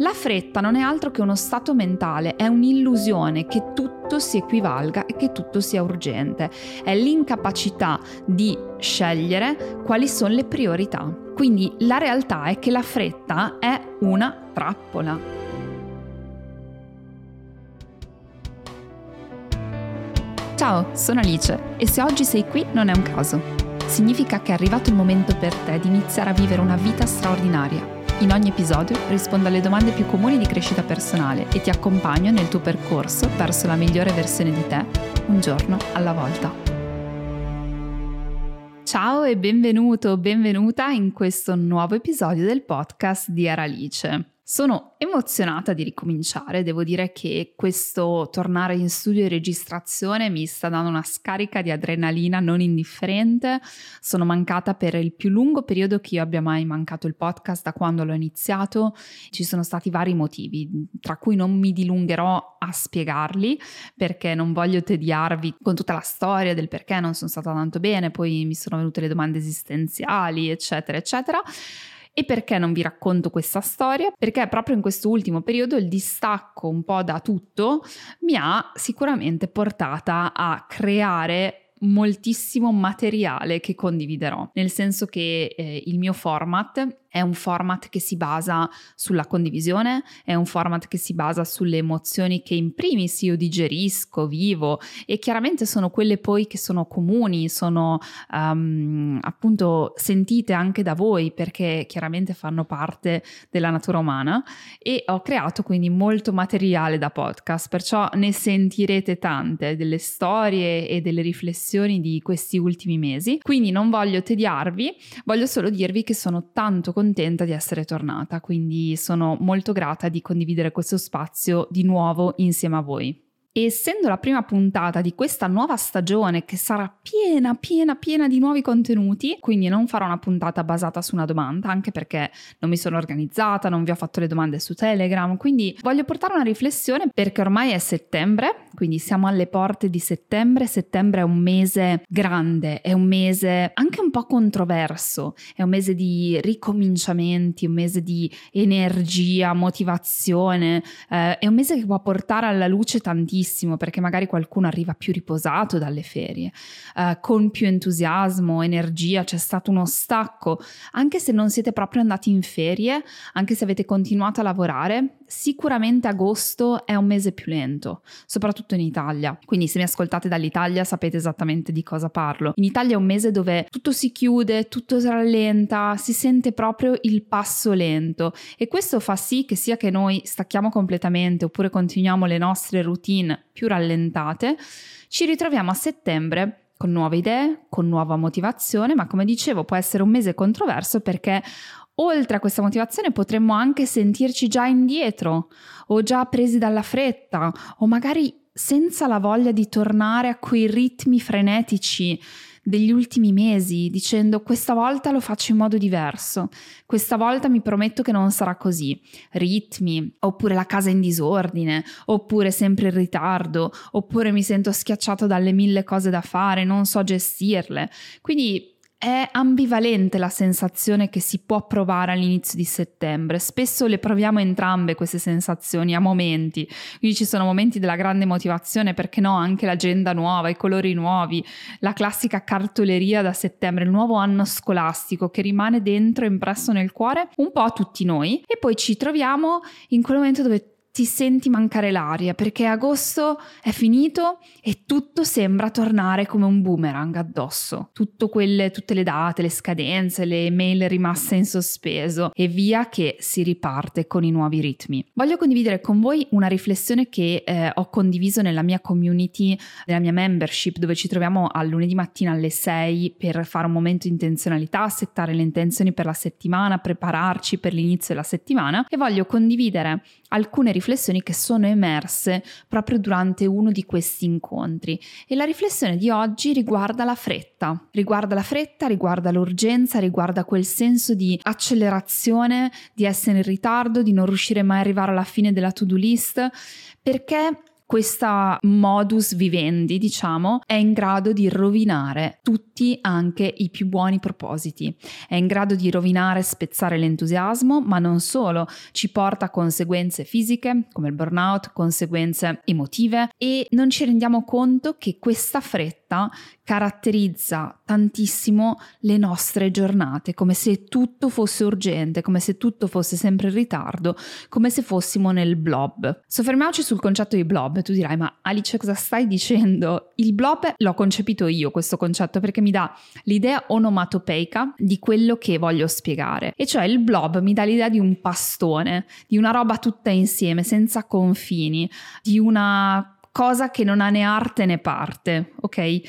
La fretta non è altro che uno stato mentale, è un'illusione che tutto si equivalga e che tutto sia urgente. È l'incapacità di scegliere quali sono le priorità. Quindi la realtà è che la fretta è una trappola. Ciao, sono Alice e se oggi sei qui non è un caso. Significa che è arrivato il momento per te di iniziare a vivere una vita straordinaria in ogni episodio rispondo alle domande più comuni di crescita personale e ti accompagno nel tuo percorso verso la migliore versione di te, un giorno alla volta. Ciao e benvenuto, benvenuta in questo nuovo episodio del podcast di Aralice. Sono emozionata di ricominciare, devo dire che questo tornare in studio e registrazione mi sta dando una scarica di adrenalina non indifferente. Sono mancata per il più lungo periodo che io abbia mai mancato il podcast da quando l'ho iniziato. Ci sono stati vari motivi, tra cui non mi dilungherò a spiegarli perché non voglio tediarvi con tutta la storia del perché non sono stata tanto bene, poi mi sono venute le domande esistenziali, eccetera, eccetera. E perché non vi racconto questa storia? Perché proprio in questo ultimo periodo il distacco un po' da tutto mi ha sicuramente portata a creare moltissimo materiale che condividerò, nel senso che eh, il mio format è un format che si basa sulla condivisione, è un format che si basa sulle emozioni che in primis io digerisco, vivo e chiaramente sono quelle poi che sono comuni, sono um, appunto sentite anche da voi perché chiaramente fanno parte della natura umana e ho creato quindi molto materiale da podcast, perciò ne sentirete tante delle storie e delle riflessioni di questi ultimi mesi. Quindi non voglio tediarvi, voglio solo dirvi che sono tanto di essere tornata, quindi sono molto grata di condividere questo spazio di nuovo insieme a voi. E essendo la prima puntata di questa nuova stagione che sarà piena, piena, piena di nuovi contenuti, quindi non farò una puntata basata su una domanda, anche perché non mi sono organizzata, non vi ho fatto le domande su Telegram, quindi voglio portare una riflessione perché ormai è settembre, quindi siamo alle porte di settembre, settembre è un mese grande, è un mese anche un po' controverso, è un mese di ricominciamenti, un mese di energia, motivazione, eh, è un mese che può portare alla luce tantissimo tantissimo perché magari qualcuno arriva più riposato dalle ferie, uh, con più entusiasmo, energia, c'è stato uno stacco, anche se non siete proprio andati in ferie, anche se avete continuato a lavorare, sicuramente agosto è un mese più lento, soprattutto in Italia. Quindi se mi ascoltate dall'Italia sapete esattamente di cosa parlo. In Italia è un mese dove tutto si chiude, tutto si rallenta, si sente proprio il passo lento e questo fa sì che sia che noi stacchiamo completamente oppure continuiamo le nostre routine più rallentate, ci ritroviamo a settembre con nuove idee, con nuova motivazione, ma come dicevo può essere un mese controverso perché oltre a questa motivazione potremmo anche sentirci già indietro o già presi dalla fretta o magari senza la voglia di tornare a quei ritmi frenetici degli ultimi mesi dicendo questa volta lo faccio in modo diverso, questa volta mi prometto che non sarà così, ritmi, oppure la casa in disordine, oppure sempre in ritardo, oppure mi sento schiacciato dalle mille cose da fare, non so gestirle. Quindi è ambivalente la sensazione che si può provare all'inizio di settembre. Spesso le proviamo entrambe queste sensazioni a momenti. Quindi ci sono momenti della grande motivazione, perché no, anche l'agenda nuova, i colori nuovi, la classica cartoleria da settembre, il nuovo anno scolastico che rimane dentro impresso nel cuore un po' a tutti noi. E poi ci troviamo in quel momento dove ti senti mancare l'aria perché agosto è finito e tutto sembra tornare come un boomerang addosso. Quelle, tutte le date, le scadenze, le mail rimaste in sospeso e via che si riparte con i nuovi ritmi. Voglio condividere con voi una riflessione che eh, ho condiviso nella mia community, nella mia membership dove ci troviamo al lunedì mattina alle 6 per fare un momento di intenzionalità, settare le intenzioni per la settimana, prepararci per l'inizio della settimana e voglio condividere alcune riflessioni che sono emerse proprio durante uno di questi incontri. E la riflessione di oggi riguarda la fretta, riguarda la fretta, riguarda l'urgenza, riguarda quel senso di accelerazione, di essere in ritardo, di non riuscire mai a arrivare alla fine della to-do list, perché questa modus vivendi, diciamo, è in grado di rovinare tutti anche i più buoni propositi. È in grado di rovinare, spezzare l'entusiasmo, ma non solo, ci porta a conseguenze fisiche come il burnout, conseguenze emotive e non ci rendiamo conto che questa fretta caratterizza tantissimo le nostre giornate, come se tutto fosse urgente, come se tutto fosse sempre in ritardo, come se fossimo nel blob. Soffermiamoci sul concetto di blob. Tu dirai, ma Alice cosa stai dicendo? Il blob l'ho concepito io questo concetto perché mi dà l'idea onomatopeica di quello che voglio spiegare. E cioè il blob mi dà l'idea di un pastone, di una roba tutta insieme, senza confini, di una cosa che non ha né arte né parte, ok?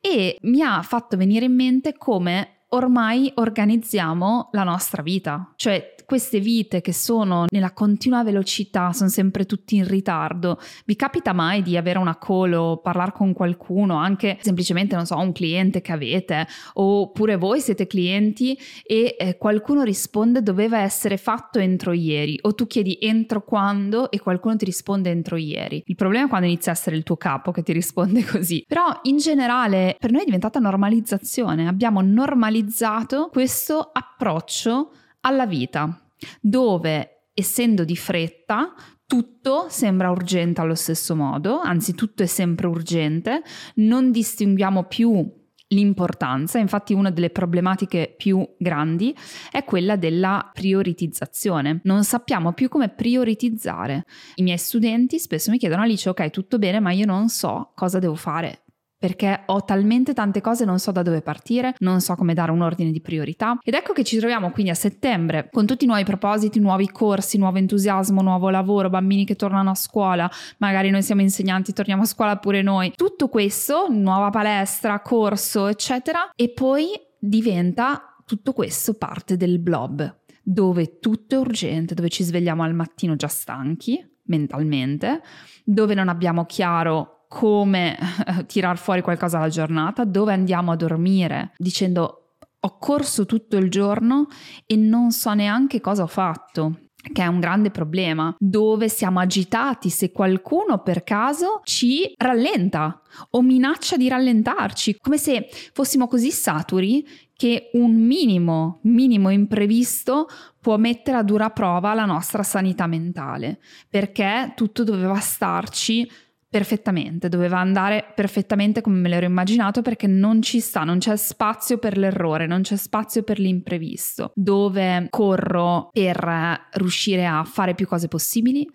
E mi ha fatto venire in mente come ormai organizziamo la nostra vita, cioè queste vite che sono nella continua velocità, sono sempre tutti in ritardo. Vi capita mai di avere una call o parlare con qualcuno, anche semplicemente, non so, un cliente che avete, oppure voi siete clienti e eh, qualcuno risponde doveva essere fatto entro ieri, o tu chiedi entro quando e qualcuno ti risponde entro ieri. Il problema è quando inizia a essere il tuo capo che ti risponde così. Però in generale per noi è diventata normalizzazione, abbiamo normalizzato questo approccio alla vita, dove essendo di fretta tutto sembra urgente allo stesso modo, anzi tutto è sempre urgente, non distinguiamo più l'importanza, infatti una delle problematiche più grandi è quella della prioritizzazione. Non sappiamo più come prioritizzare. I miei studenti spesso mi chiedono Alice, ok, tutto bene, ma io non so cosa devo fare perché ho talmente tante cose, non so da dove partire, non so come dare un ordine di priorità. Ed ecco che ci troviamo quindi a settembre con tutti i nuovi propositi, nuovi corsi, nuovo entusiasmo, nuovo lavoro, bambini che tornano a scuola, magari noi siamo insegnanti, torniamo a scuola pure noi. Tutto questo, nuova palestra, corso, eccetera, e poi diventa tutto questo parte del blob, dove tutto è urgente, dove ci svegliamo al mattino già stanchi mentalmente, dove non abbiamo chiaro come eh, tirar fuori qualcosa alla giornata, dove andiamo a dormire dicendo ho corso tutto il giorno e non so neanche cosa ho fatto che è un grande problema, dove siamo agitati se qualcuno per caso ci rallenta o minaccia di rallentarci, come se fossimo così saturi che un minimo, minimo imprevisto può mettere a dura prova la nostra sanità mentale, perché tutto doveva starci perfettamente, doveva andare perfettamente come me l'ero immaginato perché non ci sta, non c'è spazio per l'errore, non c'è spazio per l'imprevisto, dove corro per riuscire a fare più cose possibili,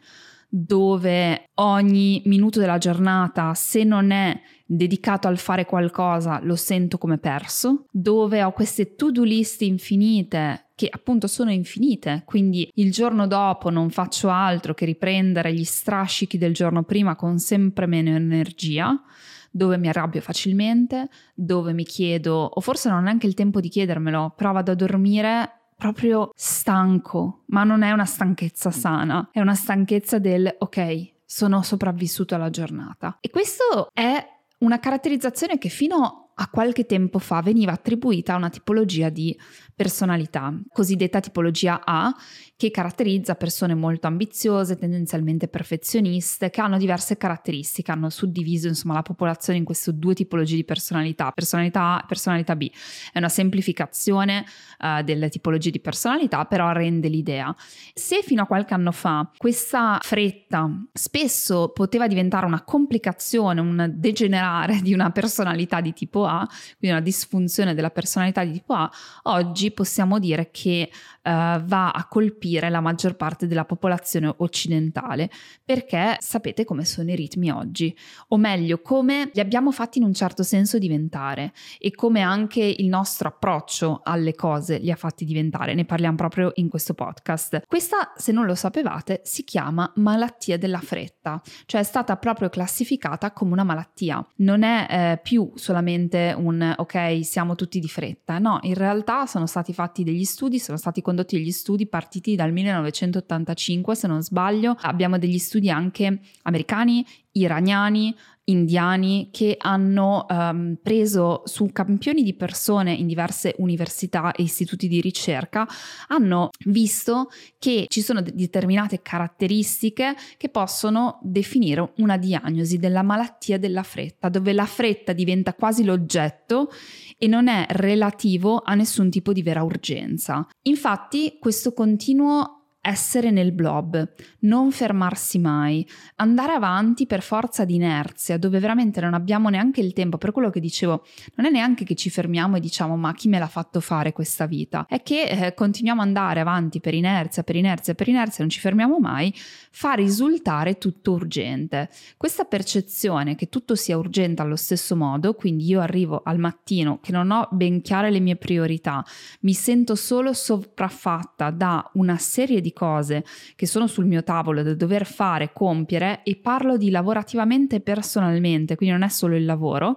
dove ogni minuto della giornata, se non è dedicato al fare qualcosa, lo sento come perso, dove ho queste to-do list infinite che appunto sono infinite, quindi il giorno dopo non faccio altro che riprendere gli strascichi del giorno prima con sempre meno energia, dove mi arrabbio facilmente, dove mi chiedo, o forse non ho neanche il tempo di chiedermelo, però vado a dormire proprio stanco, ma non è una stanchezza sana, è una stanchezza del ok, sono sopravvissuto alla giornata. E questo è una caratterizzazione che fino a qualche tempo fa veniva attribuita a una tipologia di personalità, cosiddetta tipologia A, che caratterizza persone molto ambiziose, tendenzialmente perfezioniste, che hanno diverse caratteristiche, hanno suddiviso insomma la popolazione in queste due tipologie di personalità, personalità A e personalità B. È una semplificazione uh, delle tipologie di personalità, però rende l'idea. Se fino a qualche anno fa questa fretta spesso poteva diventare una complicazione, un degenerare di una personalità di tipo A, quindi una disfunzione della personalità di tipo A, oggi possiamo dire che uh, va a colpire colpire la maggior parte della popolazione occidentale, perché sapete come sono i ritmi oggi, o meglio come li abbiamo fatti in un certo senso diventare e come anche il nostro approccio alle cose li ha fatti diventare, ne parliamo proprio in questo podcast. Questa, se non lo sapevate, si chiama malattia della fretta, cioè è stata proprio classificata come una malattia. Non è eh, più solamente un ok, siamo tutti di fretta, no, in realtà sono stati fatti degli studi, sono stati condotti degli studi partiti dal 1985 se non sbaglio, abbiamo degli studi anche americani, iraniani, indiani che hanno um, preso su campioni di persone in diverse università e istituti di ricerca, hanno visto che ci sono determinate caratteristiche che possono definire una diagnosi della malattia della fretta, dove la fretta diventa quasi l'oggetto e non è relativo a nessun tipo di vera urgenza. Infatti questo continuo essere nel blob, non fermarsi mai, andare avanti per forza di inerzia, dove veramente non abbiamo neanche il tempo, per quello che dicevo, non è neanche che ci fermiamo e diciamo ma chi me l'ha fatto fare questa vita, è che eh, continuiamo ad andare avanti per inerzia, per inerzia, per inerzia, non ci fermiamo mai, fa risultare tutto urgente. Questa percezione che tutto sia urgente allo stesso modo, quindi io arrivo al mattino che non ho ben chiare le mie priorità, mi sento solo sopraffatta da una serie di cose che sono sul mio tavolo da dover fare, compiere e parlo di lavorativamente personalmente, quindi non è solo il lavoro,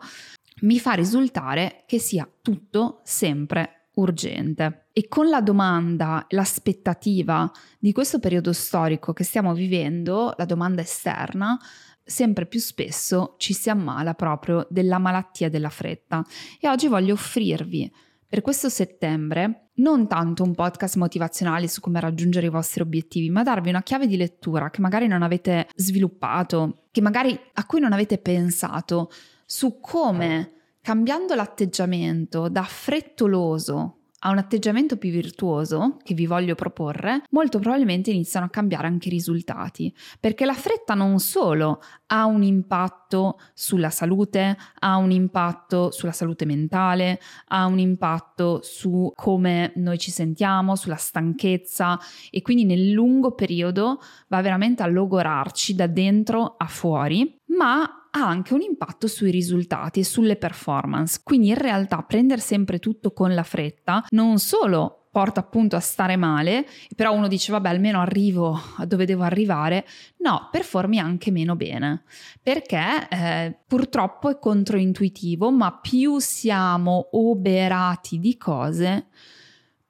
mi fa risultare che sia tutto sempre urgente. E con la domanda, l'aspettativa di questo periodo storico che stiamo vivendo, la domanda esterna, sempre più spesso ci si ammala proprio della malattia della fretta. E oggi voglio offrirvi per questo settembre non tanto un podcast motivazionale su come raggiungere i vostri obiettivi, ma darvi una chiave di lettura che magari non avete sviluppato, che magari a cui non avete pensato, su come cambiando l'atteggiamento da frettoloso a un atteggiamento più virtuoso che vi voglio proporre, molto probabilmente iniziano a cambiare anche i risultati, perché la fretta non solo ha un impatto sulla salute, ha un impatto sulla salute mentale, ha un impatto su come noi ci sentiamo, sulla stanchezza e quindi nel lungo periodo va veramente a logorarci da dentro a fuori, ma ha anche un impatto sui risultati e sulle performance. Quindi in realtà prendere sempre tutto con la fretta non solo porta appunto a stare male, però uno dice vabbè almeno arrivo a dove devo arrivare, no, performi anche meno bene, perché eh, purtroppo è controintuitivo, ma più siamo oberati di cose,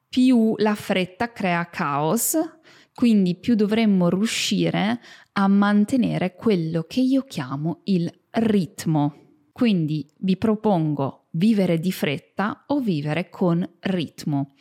più la fretta crea caos, quindi più dovremmo riuscire a mantenere quello che io chiamo il ritmo. Quindi vi propongo vivere di fretta o vivere con ritmo.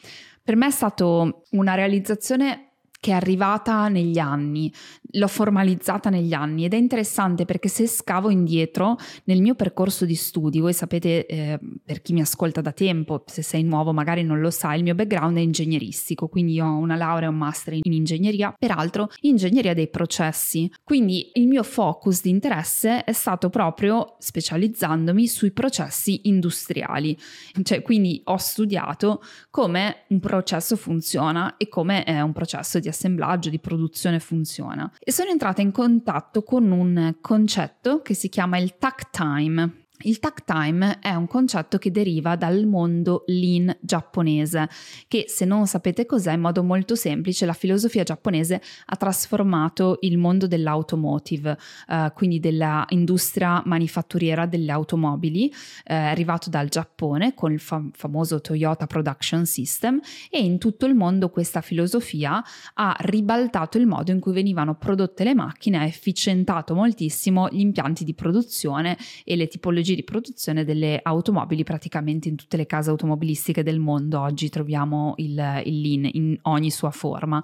Per me è stata una realizzazione che è arrivata negli anni, l'ho formalizzata negli anni ed è interessante perché se scavo indietro nel mio percorso di studi, voi sapete eh, per chi mi ascolta da tempo, se sei nuovo magari non lo sai, il mio background è ingegneristico, quindi ho una laurea e un master in ingegneria, peraltro ingegneria dei processi, quindi il mio focus di interesse è stato proprio specializzandomi sui processi industriali, cioè quindi ho studiato come un processo funziona e come è un processo di assemblaggio, di produzione funziona e sono entrata in contatto con un concetto che si chiama il tack time. Il tack time è un concetto che deriva dal mondo lean giapponese, che se non sapete cos'è, in modo molto semplice, la filosofia giapponese ha trasformato il mondo dell'automotive, eh, quindi dell'industria manifatturiera delle automobili, eh, arrivato dal Giappone con il fam- famoso Toyota Production System e in tutto il mondo questa filosofia ha ribaltato il modo in cui venivano prodotte le macchine, ha efficientato moltissimo gli impianti di produzione e le tipologie tecnologie di produzione delle automobili praticamente in tutte le case automobilistiche del mondo. Oggi troviamo il, il lean in ogni sua forma.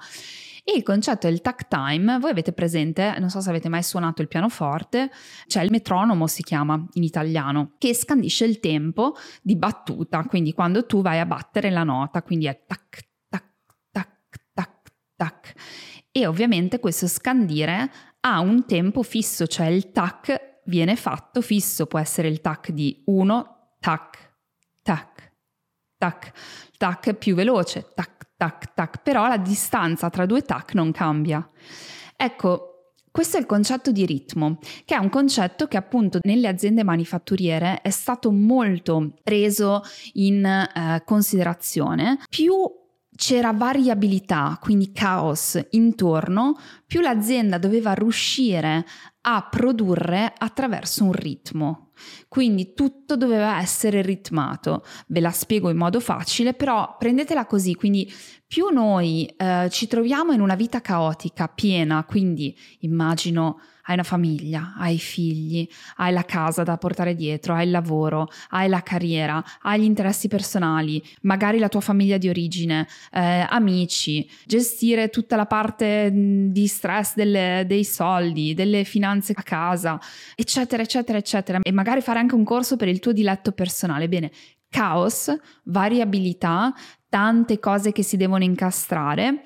E il concetto del tack time, voi avete presente, non so se avete mai suonato il pianoforte, c'è il metronomo si chiama in italiano, che scandisce il tempo di battuta, quindi quando tu vai a battere la nota, quindi è tac, tac, tac, tac, tac. E ovviamente questo scandire ha un tempo fisso, cioè il tac viene fatto fisso, può essere il tac di 1, tac, tac, tac, tac più veloce, tac, tac, tac, però la distanza tra due tac non cambia. Ecco, questo è il concetto di ritmo, che è un concetto che appunto nelle aziende manifatturiere è stato molto preso in eh, considerazione, più c'era variabilità, quindi caos intorno, più l'azienda doveva riuscire a produrre attraverso un ritmo. Quindi tutto doveva essere ritmato. Ve la spiego in modo facile, però prendetela così, quindi più noi eh, ci troviamo in una vita caotica, piena, quindi immagino hai una famiglia, hai figli, hai la casa da portare dietro, hai il lavoro, hai la carriera, hai gli interessi personali, magari la tua famiglia di origine, eh, amici, gestire tutta la parte di stress delle, dei soldi, delle finanze a casa, eccetera, eccetera, eccetera. E magari fare anche un corso per il tuo diletto personale. Bene, caos, variabilità, tante cose che si devono incastrare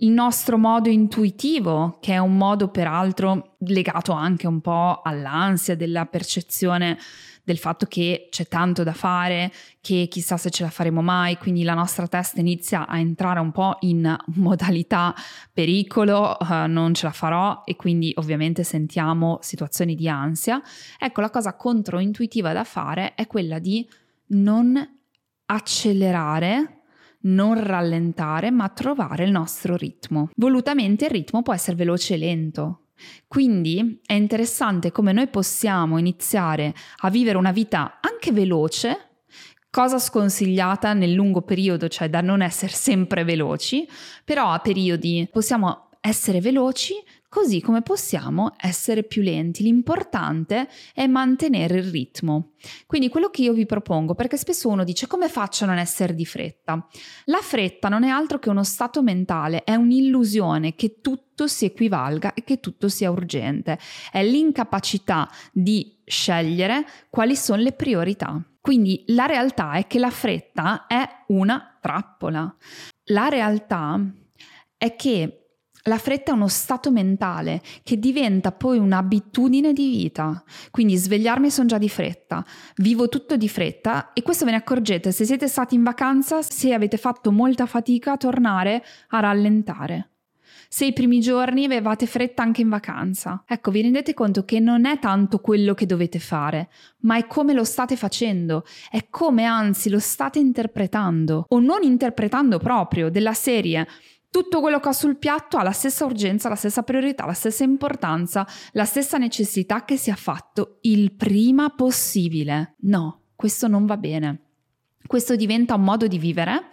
il nostro modo intuitivo, che è un modo peraltro legato anche un po' all'ansia della percezione del fatto che c'è tanto da fare, che chissà se ce la faremo mai, quindi la nostra testa inizia a entrare un po' in modalità pericolo, uh, non ce la farò e quindi ovviamente sentiamo situazioni di ansia. Ecco, la cosa controintuitiva da fare è quella di non accelerare non rallentare, ma trovare il nostro ritmo. Volutamente il ritmo può essere veloce e lento. Quindi è interessante come noi possiamo iniziare a vivere una vita anche veloce, cosa sconsigliata nel lungo periodo, cioè da non essere sempre veloci, però a periodi possiamo essere veloci così come possiamo essere più lenti. L'importante è mantenere il ritmo. Quindi quello che io vi propongo, perché spesso uno dice come faccio a non essere di fretta? La fretta non è altro che uno stato mentale, è un'illusione che tutto si equivalga e che tutto sia urgente. È l'incapacità di scegliere quali sono le priorità. Quindi la realtà è che la fretta è una trappola. La realtà è che la fretta è uno stato mentale che diventa poi un'abitudine di vita. Quindi svegliarmi sono già di fretta, vivo tutto di fretta e questo ve ne accorgete se siete stati in vacanza, se avete fatto molta fatica a tornare a rallentare. Se i primi giorni avevate fretta anche in vacanza. Ecco, vi rendete conto che non è tanto quello che dovete fare, ma è come lo state facendo, è come anzi lo state interpretando o non interpretando proprio della serie tutto quello che ho sul piatto ha la stessa urgenza, la stessa priorità, la stessa importanza, la stessa necessità che sia fatto il prima possibile. No, questo non va bene. Questo diventa un modo di vivere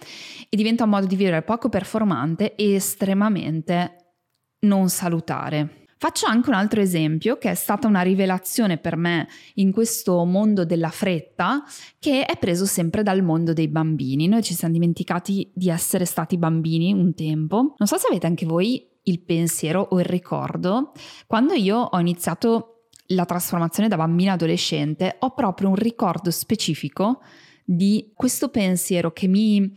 e diventa un modo di vivere poco performante e estremamente non salutare. Faccio anche un altro esempio che è stata una rivelazione per me in questo mondo della fretta che è preso sempre dal mondo dei bambini. Noi ci siamo dimenticati di essere stati bambini un tempo. Non so se avete anche voi il pensiero o il ricordo. Quando io ho iniziato la trasformazione da bambina adolescente ho proprio un ricordo specifico di questo pensiero che mi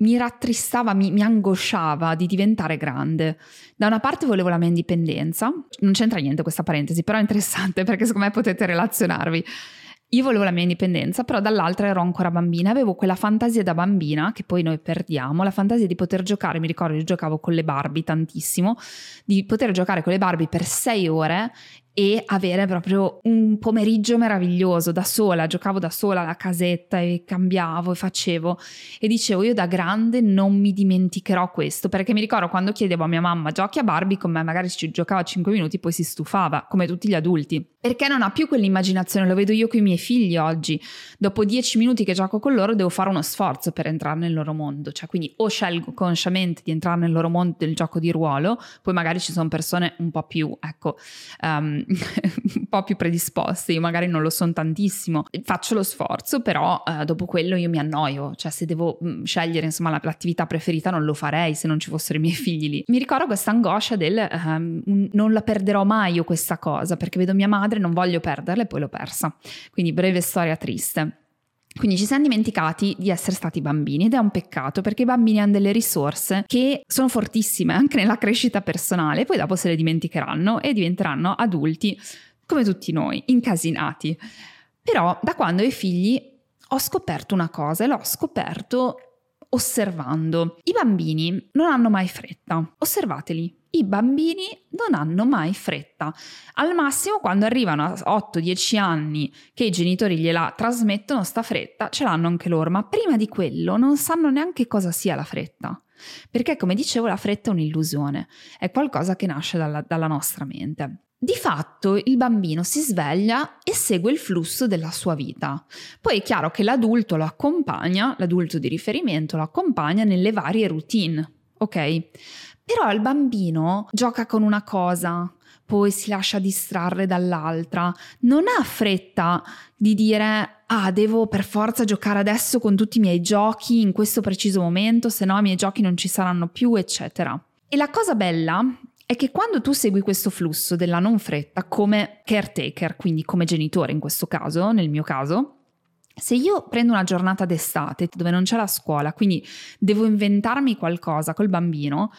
mi rattristava, mi, mi, angosciava di diventare grande. Da una parte volevo la mia indipendenza, non c'entra niente questa parentesi, però è interessante perché secondo me potete relazionarvi. Io volevo la mia indipendenza, però dall'altra ero ancora bambina, avevo quella fantasia da bambina che poi noi perdiamo, la fantasia di poter giocare, mi ricordo che giocavo con le Barbie tantissimo, di poter giocare con le Barbie per sei ore e avere proprio un pomeriggio meraviglioso da sola, giocavo da sola alla casetta e cambiavo e facevo. E dicevo io da grande non mi dimenticherò questo perché mi ricordo quando chiedevo a mia mamma giochi a Barbie con me? Magari ci giocava 5 minuti poi si stufava come tutti gli adulti. Perché non ha più quell'immaginazione, lo vedo io con i miei figli oggi, dopo 10 minuti che gioco con loro devo fare uno sforzo per entrare nel loro mondo, cioè quindi o scelgo consciamente di entrare nel loro mondo del gioco di ruolo, poi magari ci sono persone un po' più, ecco, um, un po' più predisposte, io magari non lo sono tantissimo, faccio lo sforzo, però uh, dopo quello io mi annoio, cioè se devo um, scegliere insomma l'attività preferita non lo farei se non ci fossero i miei figli lì. Mi ricordo questa angoscia del um, non la perderò mai io questa cosa, perché vedo mia madre, non voglio perderla e poi l'ho persa. Quindi breve storia triste. Quindi ci siamo dimenticati di essere stati bambini ed è un peccato perché i bambini hanno delle risorse che sono fortissime anche nella crescita personale, poi dopo se le dimenticheranno e diventeranno adulti come tutti noi, incasinati. Però da quando ho i figli ho scoperto una cosa e l'ho scoperto osservando. I bambini non hanno mai fretta, osservateli. I bambini non hanno mai fretta. Al massimo, quando arrivano a 8-10 anni che i genitori gliela trasmettono, sta fretta, ce l'hanno anche loro, ma prima di quello non sanno neanche cosa sia la fretta. Perché, come dicevo, la fretta è un'illusione, è qualcosa che nasce dalla, dalla nostra mente. di fatto il bambino si sveglia e segue il flusso della sua vita. Poi è chiaro che l'adulto lo accompagna, l'adulto di riferimento lo accompagna nelle varie routine, ok? Però il bambino gioca con una cosa, poi si lascia distrarre dall'altra, non ha fretta di dire ah devo per forza giocare adesso con tutti i miei giochi in questo preciso momento, se no i miei giochi non ci saranno più, eccetera. E la cosa bella è che quando tu segui questo flusso della non fretta come caretaker, quindi come genitore in questo caso, nel mio caso, se io prendo una giornata d'estate dove non c'è la scuola, quindi devo inventarmi qualcosa col bambino,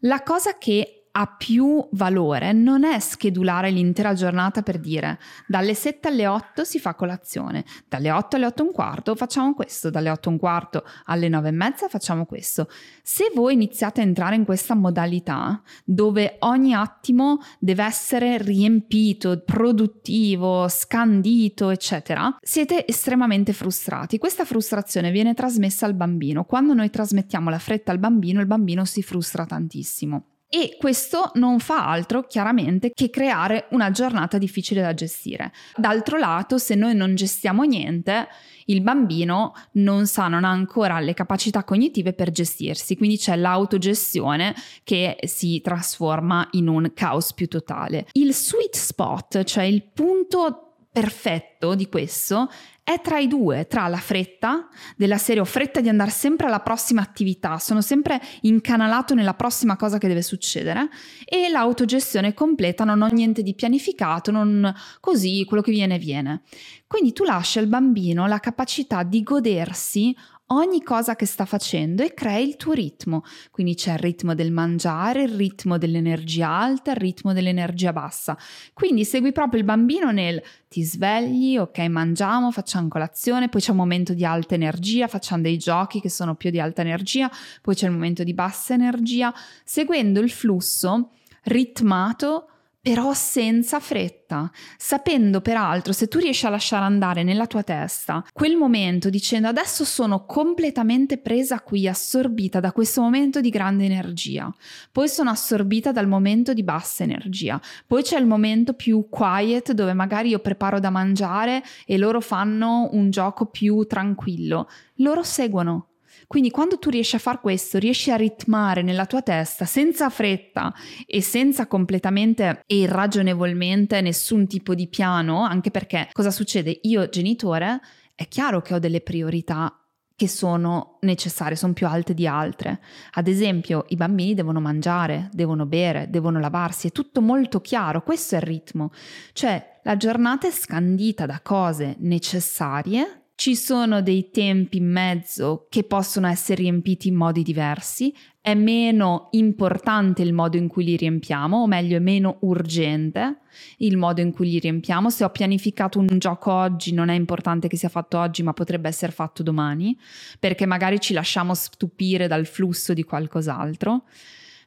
la cosa che ha più valore non è schedulare l'intera giornata per dire dalle 7 alle 8 si fa colazione, dalle 8 alle 8 e un quarto facciamo questo, dalle 8 e un quarto alle 9 e mezza facciamo questo. Se voi iniziate a entrare in questa modalità dove ogni attimo deve essere riempito, produttivo, scandito, eccetera, siete estremamente frustrati. Questa frustrazione viene trasmessa al bambino. Quando noi trasmettiamo la fretta al bambino, il bambino si frustra tantissimo. E questo non fa altro chiaramente che creare una giornata difficile da gestire. D'altro lato, se noi non gestiamo niente, il bambino non sa, non ha ancora le capacità cognitive per gestirsi, quindi c'è l'autogestione che si trasforma in un caos più totale. Il sweet spot, cioè il punto perfetto di questo è tra i due, tra la fretta della serie ho fretta di andare sempre alla prossima attività, sono sempre incanalato nella prossima cosa che deve succedere e l'autogestione completa, non ho niente di pianificato, non così quello che viene viene. Quindi tu lasci al bambino la capacità di godersi ogni cosa che sta facendo e crei il tuo ritmo. Quindi c'è il ritmo del mangiare, il ritmo dell'energia alta, il ritmo dell'energia bassa. Quindi segui proprio il bambino nel ti svegli, ok, mangiamo, facciamo colazione, poi c'è un momento di alta energia, facciamo dei giochi che sono più di alta energia, poi c'è il momento di bassa energia, seguendo il flusso ritmato però senza fretta, sapendo peraltro se tu riesci a lasciare andare nella tua testa quel momento dicendo adesso sono completamente presa qui, assorbita da questo momento di grande energia, poi sono assorbita dal momento di bassa energia, poi c'è il momento più quiet dove magari io preparo da mangiare e loro fanno un gioco più tranquillo, loro seguono quindi quando tu riesci a fare questo, riesci a ritmare nella tua testa senza fretta e senza completamente e irragionevolmente nessun tipo di piano, anche perché cosa succede? Io genitore è chiaro che ho delle priorità che sono necessarie, sono più alte di altre. Ad esempio, i bambini devono mangiare, devono bere, devono lavarsi, è tutto molto chiaro, questo è il ritmo. Cioè, la giornata è scandita da cose necessarie ci sono dei tempi in mezzo che possono essere riempiti in modi diversi, è meno importante il modo in cui li riempiamo, o meglio è meno urgente il modo in cui li riempiamo. Se ho pianificato un gioco oggi non è importante che sia fatto oggi, ma potrebbe essere fatto domani, perché magari ci lasciamo stupire dal flusso di qualcos'altro.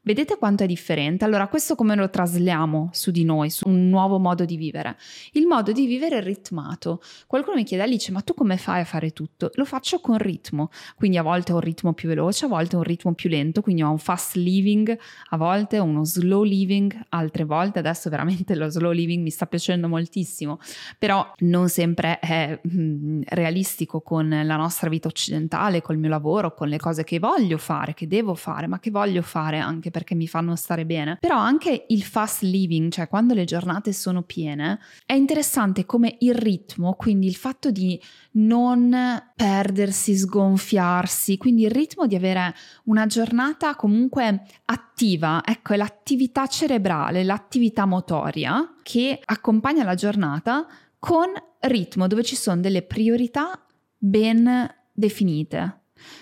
Vedete quanto è differente? Allora, questo come lo trasliamo su di noi, su un nuovo modo di vivere? Il modo di vivere è ritmato. Qualcuno mi chiede, Alice, ma tu come fai a fare tutto? Lo faccio con ritmo, quindi a volte ho un ritmo più veloce, a volte ho un ritmo più lento, quindi ho un fast living, a volte ho uno slow living, altre volte adesso veramente lo slow living mi sta piacendo moltissimo, però non sempre è mm, realistico con la nostra vita occidentale, col mio lavoro, con le cose che voglio fare, che devo fare, ma che voglio fare anche anche perché mi fanno stare bene, però anche il fast living, cioè quando le giornate sono piene, è interessante come il ritmo, quindi il fatto di non perdersi, sgonfiarsi, quindi il ritmo di avere una giornata comunque attiva, ecco, è l'attività cerebrale, l'attività motoria che accompagna la giornata con ritmo dove ci sono delle priorità ben definite.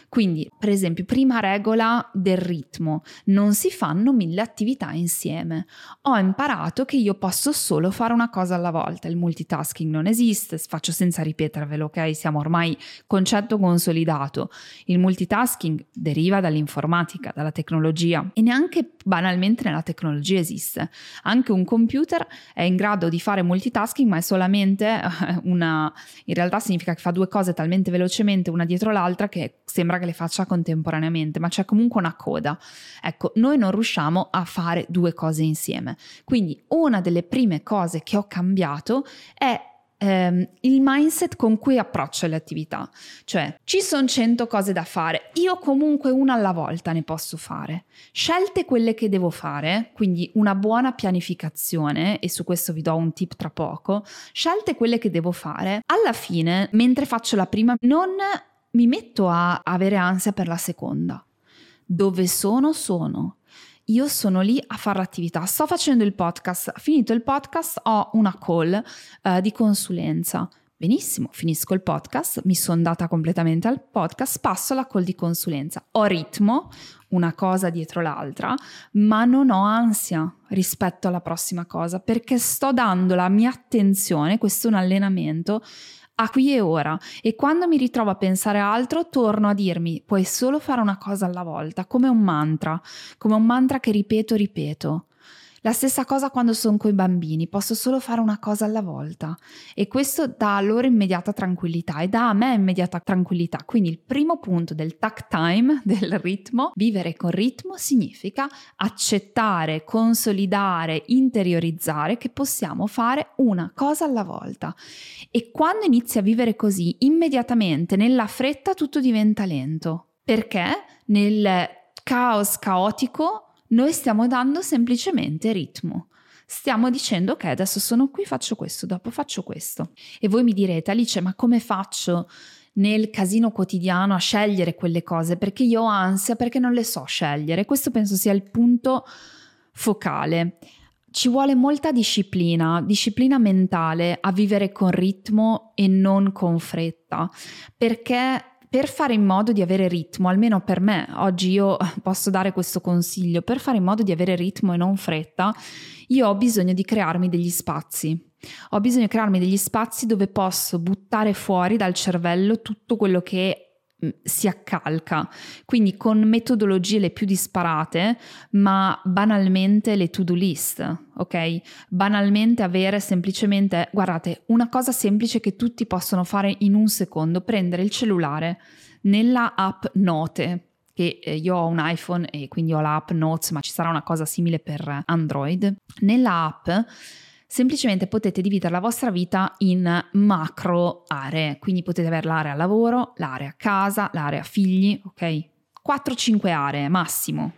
Quindi, per esempio, prima regola del ritmo, non si fanno mille attività insieme. Ho imparato che io posso solo fare una cosa alla volta, il multitasking non esiste, faccio senza ripetervelo, ok? Siamo ormai concetto consolidato. Il multitasking deriva dall'informatica, dalla tecnologia e neanche banalmente nella tecnologia esiste. Anche un computer è in grado di fare multitasking, ma è solamente una in realtà significa che fa due cose talmente velocemente una dietro l'altra che sembra sembra che le faccia contemporaneamente, ma c'è comunque una coda. Ecco, noi non riusciamo a fare due cose insieme. Quindi una delle prime cose che ho cambiato è ehm, il mindset con cui approccio le attività. Cioè, ci sono 100 cose da fare, io comunque una alla volta ne posso fare. Scelte quelle che devo fare, quindi una buona pianificazione, e su questo vi do un tip tra poco, scelte quelle che devo fare, alla fine, mentre faccio la prima, non mi metto a avere ansia per la seconda. Dove sono, sono io sono lì a fare l'attività, sto facendo il podcast, finito il podcast ho una call uh, di consulenza. Benissimo, finisco il podcast, mi sono data completamente al podcast, passo alla call di consulenza. Ho ritmo, una cosa dietro l'altra, ma non ho ansia rispetto alla prossima cosa perché sto dando la mia attenzione, questo è un allenamento, a qui e ora e quando mi ritrovo a pensare altro torno a dirmi puoi solo fare una cosa alla volta, come un mantra, come un mantra che ripeto, ripeto. La stessa cosa quando sono con i bambini, posso solo fare una cosa alla volta e questo dà loro immediata tranquillità e dà a me immediata tranquillità. Quindi il primo punto del tac time, del ritmo, vivere con ritmo significa accettare, consolidare, interiorizzare che possiamo fare una cosa alla volta. E quando inizi a vivere così, immediatamente nella fretta tutto diventa lento. Perché nel caos caotico noi stiamo dando semplicemente ritmo. Stiamo dicendo ok, adesso sono qui, faccio questo, dopo faccio questo. E voi mi direte, Alice, ma come faccio nel casino quotidiano a scegliere quelle cose? Perché io ho ansia, perché non le so scegliere. Questo penso sia il punto focale. Ci vuole molta disciplina, disciplina mentale a vivere con ritmo e non con fretta, perché per fare in modo di avere ritmo, almeno per me, oggi io posso dare questo consiglio, per fare in modo di avere ritmo e non fretta, io ho bisogno di crearmi degli spazi. Ho bisogno di crearmi degli spazi dove posso buttare fuori dal cervello tutto quello che si accalca, quindi con metodologie le più disparate, ma banalmente le to-do list, ok? Banalmente avere semplicemente, guardate, una cosa semplice che tutti possono fare in un secondo, prendere il cellulare nella app Note, che eh, io ho un iPhone e quindi ho l'app Notes, ma ci sarà una cosa simile per Android. Nella app semplicemente potete dividere la vostra vita in macro aree, quindi potete avere l'area lavoro, l'area casa, l'area figli, ok? 4-5 aree massimo.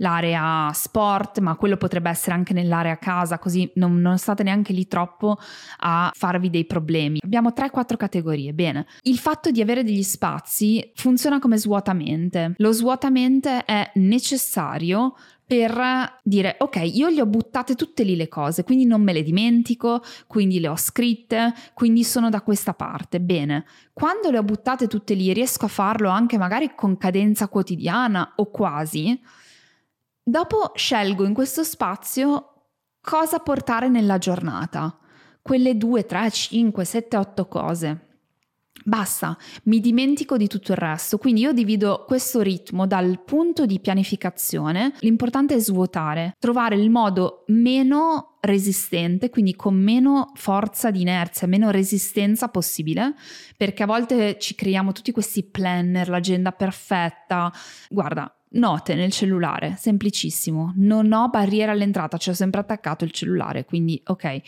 L'area sport, ma quello potrebbe essere anche nell'area casa, così non, non state neanche lì troppo a farvi dei problemi. Abbiamo 3-4 categorie. Bene, il fatto di avere degli spazi funziona come svuotamente. Lo svuotamente è necessario per dire ok, io le ho buttate tutte lì le cose, quindi non me le dimentico, quindi le ho scritte, quindi sono da questa parte. Bene, quando le ho buttate tutte lì riesco a farlo anche magari con cadenza quotidiana o quasi. Dopo scelgo in questo spazio cosa portare nella giornata. Quelle 2, 3, 5, 7, 8 cose. Basta, mi dimentico di tutto il resto, quindi io divido questo ritmo dal punto di pianificazione. L'importante è svuotare, trovare il modo meno resistente, quindi con meno forza di inerzia, meno resistenza possibile, perché a volte ci creiamo tutti questi planner, l'agenda perfetta. Guarda, note nel cellulare, semplicissimo, non ho barriera all'entrata, ci ho sempre attaccato il cellulare, quindi ok.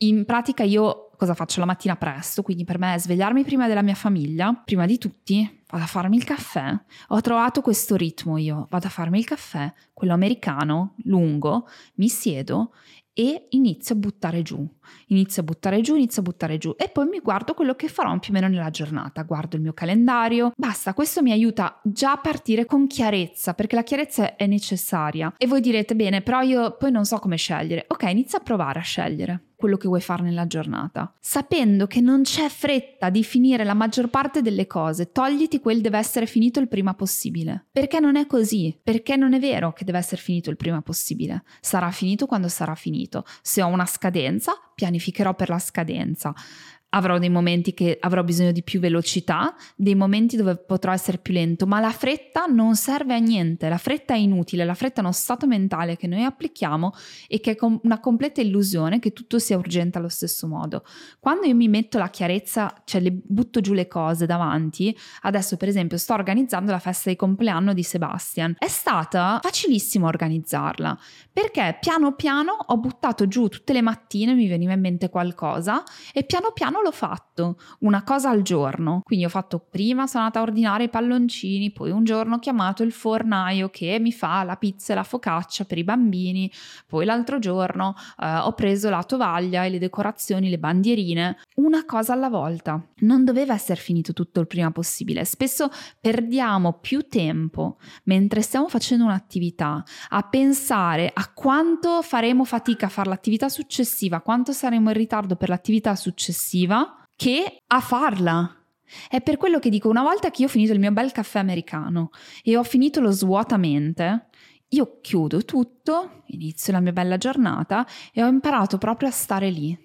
In pratica io cosa faccio la mattina presto, quindi per me è svegliarmi prima della mia famiglia, prima di tutti, vado a farmi il caffè. Ho trovato questo ritmo io, vado a farmi il caffè, quello americano, lungo, mi siedo e inizio a buttare giù, inizio a buttare giù, inizio a buttare giù e poi mi guardo quello che farò più o meno nella giornata, guardo il mio calendario, basta, questo mi aiuta già a partire con chiarezza, perché la chiarezza è necessaria. E voi direte, bene, però io poi non so come scegliere. Ok, inizia a provare a scegliere quello che vuoi fare nella giornata, sapendo che non c'è fretta di finire la maggior parte delle cose, togliti quel deve essere finito il prima possibile. Perché non è così? Perché non è vero che deve essere finito il prima possibile. Sarà finito quando sarà finito. Se ho una scadenza, pianificherò per la scadenza avrò dei momenti che avrò bisogno di più velocità, dei momenti dove potrò essere più lento, ma la fretta non serve a niente, la fretta è inutile, la fretta è uno stato mentale che noi applichiamo e che è una completa illusione che tutto sia urgente allo stesso modo. Quando io mi metto la chiarezza, cioè le butto giù le cose davanti, adesso per esempio sto organizzando la festa di compleanno di Sebastian, è stata facilissimo organizzarla perché piano piano ho buttato giù tutte le mattine, mi veniva in mente qualcosa e piano piano l'ho fatto, una cosa al giorno. Quindi ho fatto prima, sono andata a ordinare i palloncini, poi un giorno ho chiamato il fornaio che mi fa la pizza e la focaccia per i bambini, poi l'altro giorno eh, ho preso la tovaglia e le decorazioni, le bandierine, una cosa alla volta. Non doveva essere finito tutto il prima possibile. Spesso perdiamo più tempo mentre stiamo facendo un'attività a pensare a quanto faremo fatica a fare l'attività successiva, quanto saremo in ritardo per l'attività successiva, che a farla. È per quello che dico, una volta che io ho finito il mio bel caffè americano e ho finito lo svuotamente, io chiudo tutto, inizio la mia bella giornata e ho imparato proprio a stare lì.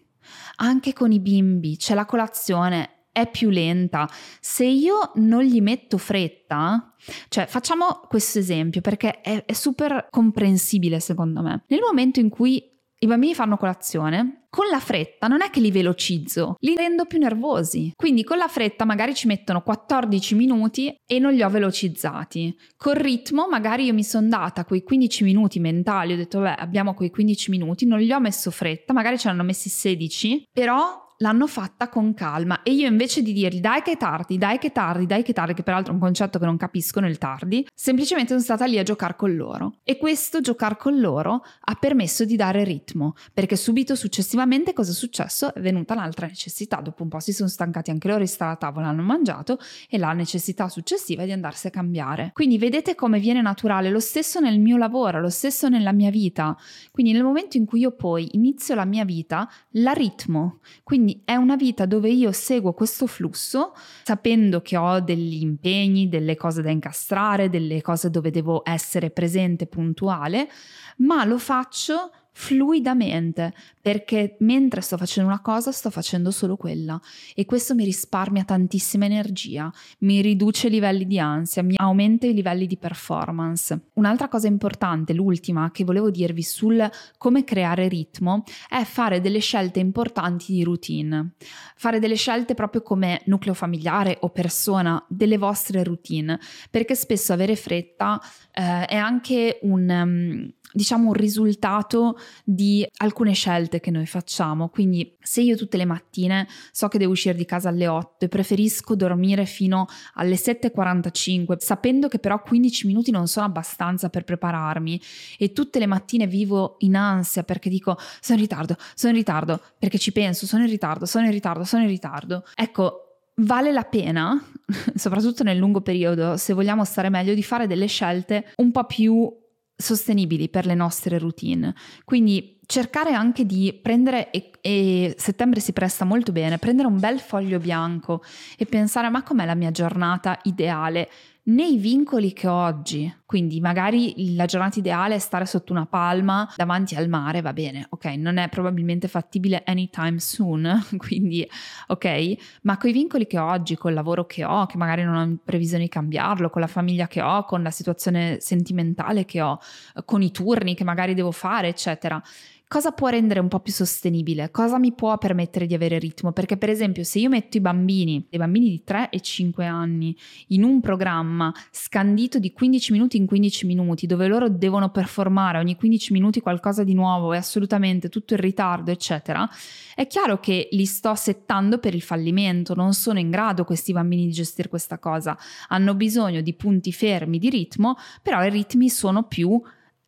Anche con i bimbi, c'è la colazione, è più lenta. Se io non gli metto fretta, cioè facciamo questo esempio perché è, è super comprensibile secondo me. Nel momento in cui i bambini fanno colazione, con la fretta non è che li velocizzo, li rendo più nervosi. Quindi con la fretta magari ci mettono 14 minuti e non li ho velocizzati. Col ritmo magari io mi sono data quei 15 minuti mentali, ho detto beh abbiamo quei 15 minuti, non gli ho messo fretta, magari ce l'hanno messi 16, però l'hanno fatta con calma e io invece di dirgli dai che tardi, dai che tardi, dai che tardi, che peraltro è un concetto che non capiscono il tardi, semplicemente sono stata lì a giocare con loro. E questo giocare con loro ha permesso di dare ritmo, perché subito successivamente cosa è successo? È venuta l'altra necessità, dopo un po' si sono stancati anche loro, stare a tavola, hanno mangiato e la necessità successiva è di andarsi a cambiare. Quindi vedete come viene naturale, lo stesso nel mio lavoro, lo stesso nella mia vita. Quindi nel momento in cui io poi inizio la mia vita, la ritmo. Quindi quindi è una vita dove io seguo questo flusso sapendo che ho degli impegni, delle cose da incastrare, delle cose dove devo essere presente, puntuale, ma lo faccio fluidamente, perché mentre sto facendo una cosa sto facendo solo quella e questo mi risparmia tantissima energia, mi riduce i livelli di ansia, mi aumenta i livelli di performance. Un'altra cosa importante, l'ultima che volevo dirvi sul come creare ritmo, è fare delle scelte importanti di routine, fare delle scelte proprio come nucleo familiare o persona delle vostre routine, perché spesso avere fretta eh, è anche un... Um, diciamo un risultato di alcune scelte che noi facciamo. Quindi se io tutte le mattine so che devo uscire di casa alle 8 e preferisco dormire fino alle 7.45, sapendo che però 15 minuti non sono abbastanza per prepararmi e tutte le mattine vivo in ansia perché dico sono in ritardo, sono in ritardo, perché ci penso, sono in ritardo, sono in ritardo, sono in ritardo. Ecco, vale la pena, soprattutto nel lungo periodo, se vogliamo stare meglio, di fare delle scelte un po' più sostenibili per le nostre routine. Quindi cercare anche di prendere, e, e, settembre si presta molto bene, prendere un bel foglio bianco e pensare ma com'è la mia giornata ideale nei vincoli che ho oggi. Quindi magari la giornata ideale è stare sotto una palma davanti al mare, va bene, ok, non è probabilmente fattibile anytime soon, quindi ok, ma con i vincoli che ho oggi, col lavoro che ho, che magari non ho previsione di cambiarlo, con la famiglia che ho, con la situazione sentimentale che ho, con i turni che magari devo fare, eccetera cosa può rendere un po' più sostenibile? Cosa mi può permettere di avere ritmo? Perché per esempio se io metto i bambini, i bambini di 3 e 5 anni, in un programma scandito di 15 minuti in 15 minuti, dove loro devono performare ogni 15 minuti qualcosa di nuovo e assolutamente tutto in ritardo, eccetera, è chiaro che li sto settando per il fallimento, non sono in grado questi bambini di gestire questa cosa, hanno bisogno di punti fermi di ritmo, però i ritmi sono più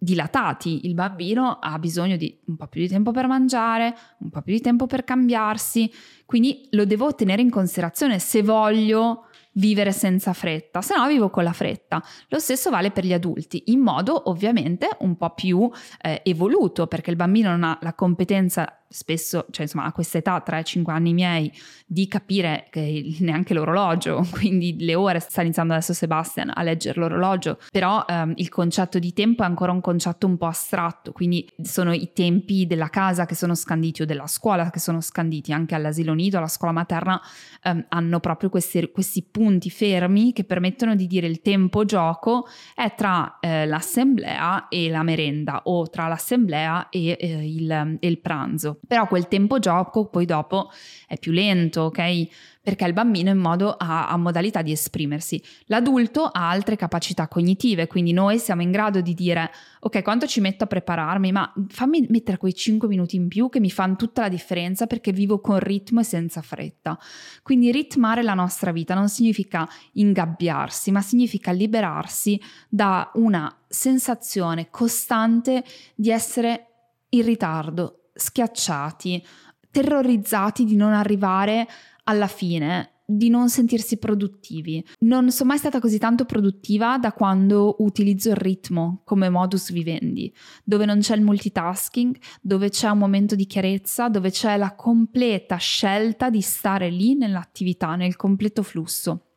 dilatati, il bambino ha bisogno di un po' più di tempo per mangiare, un po' più di tempo per cambiarsi, quindi lo devo tenere in considerazione se voglio vivere senza fretta, se no vivo con la fretta. Lo stesso vale per gli adulti, in modo ovviamente un po' più eh, evoluto, perché il bambino non ha la competenza spesso, cioè insomma a questa età, 3-5 anni miei, di capire che neanche l'orologio, quindi le ore, sta iniziando adesso Sebastian a leggere l'orologio, però ehm, il concetto di tempo è ancora un concetto un po' astratto, quindi sono i tempi della casa che sono scanditi o della scuola che sono scanditi, anche all'asilo nido, alla scuola materna ehm, hanno proprio questi, questi, punti fermi che permettono di dire il tempo gioco è tra eh, l'assemblea e la merenda o tra l'assemblea e eh, il, il pranzo. Però quel tempo gioco poi dopo è più lento, ok? Perché il bambino in modo ha, ha, modalità di esprimersi. L'adulto ha altre capacità cognitive, quindi noi siamo in grado di dire ok, quanto ci metto a prepararmi, ma fammi mettere quei 5 minuti in più che mi fanno tutta la differenza perché vivo con ritmo e senza fretta. Quindi ritmare la nostra vita non significa ingabbiarsi, ma significa liberarsi da una sensazione costante di essere in ritardo, schiacciati, terrorizzati di non arrivare alla fine, di non sentirsi produttivi. Non sono mai stata così tanto produttiva da quando utilizzo il ritmo come modus vivendi, dove non c'è il multitasking, dove c'è un momento di chiarezza, dove c'è la completa scelta di stare lì nell'attività, nel completo flusso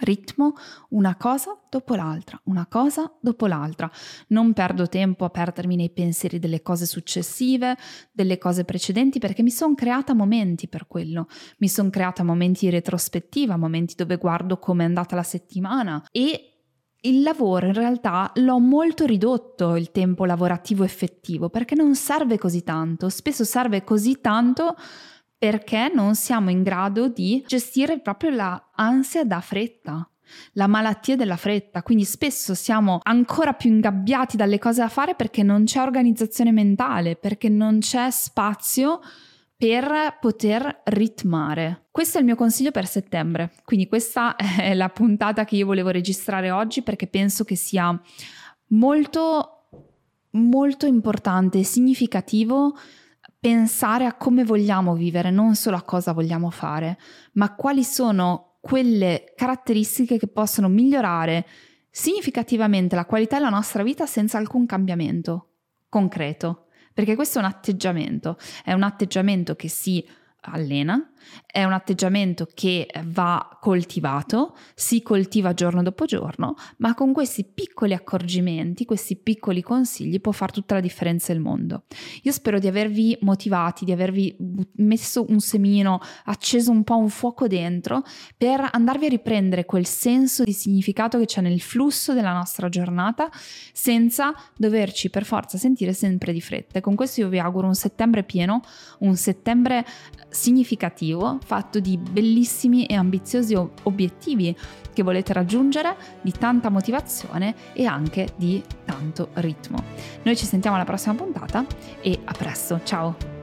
ritmo, una cosa dopo l'altra, una cosa dopo l'altra. Non perdo tempo a perdermi nei pensieri delle cose successive, delle cose precedenti, perché mi sono creata momenti per quello. Mi sono creata momenti di retrospettiva, momenti dove guardo come è andata la settimana e il lavoro in realtà l'ho molto ridotto il tempo lavorativo effettivo perché non serve così tanto, spesso serve così tanto perché non siamo in grado di gestire proprio l'ansia da fretta la malattia della fretta, quindi spesso siamo ancora più ingabbiati dalle cose da fare perché non c'è organizzazione mentale, perché non c'è spazio per poter ritmare. Questo è il mio consiglio per settembre, quindi questa è la puntata che io volevo registrare oggi perché penso che sia molto molto importante e significativo pensare a come vogliamo vivere, non solo a cosa vogliamo fare, ma quali sono quelle caratteristiche che possono migliorare significativamente la qualità della nostra vita senza alcun cambiamento concreto. Perché questo è un atteggiamento, è un atteggiamento che si allena, è un atteggiamento che va coltivato, si coltiva giorno dopo giorno, ma con questi piccoli accorgimenti, questi piccoli consigli può fare tutta la differenza del mondo. Io spero di avervi motivati, di avervi messo un semino, acceso un po' un fuoco dentro per andarvi a riprendere quel senso di significato che c'è nel flusso della nostra giornata senza doverci per forza sentire sempre di fretta. E con questo io vi auguro un settembre pieno, un settembre significativo, fatto di bellissimi e ambiziosi obiettivi che volete raggiungere, di tanta motivazione e anche di tanto ritmo. Noi ci sentiamo alla prossima puntata e a presto, ciao!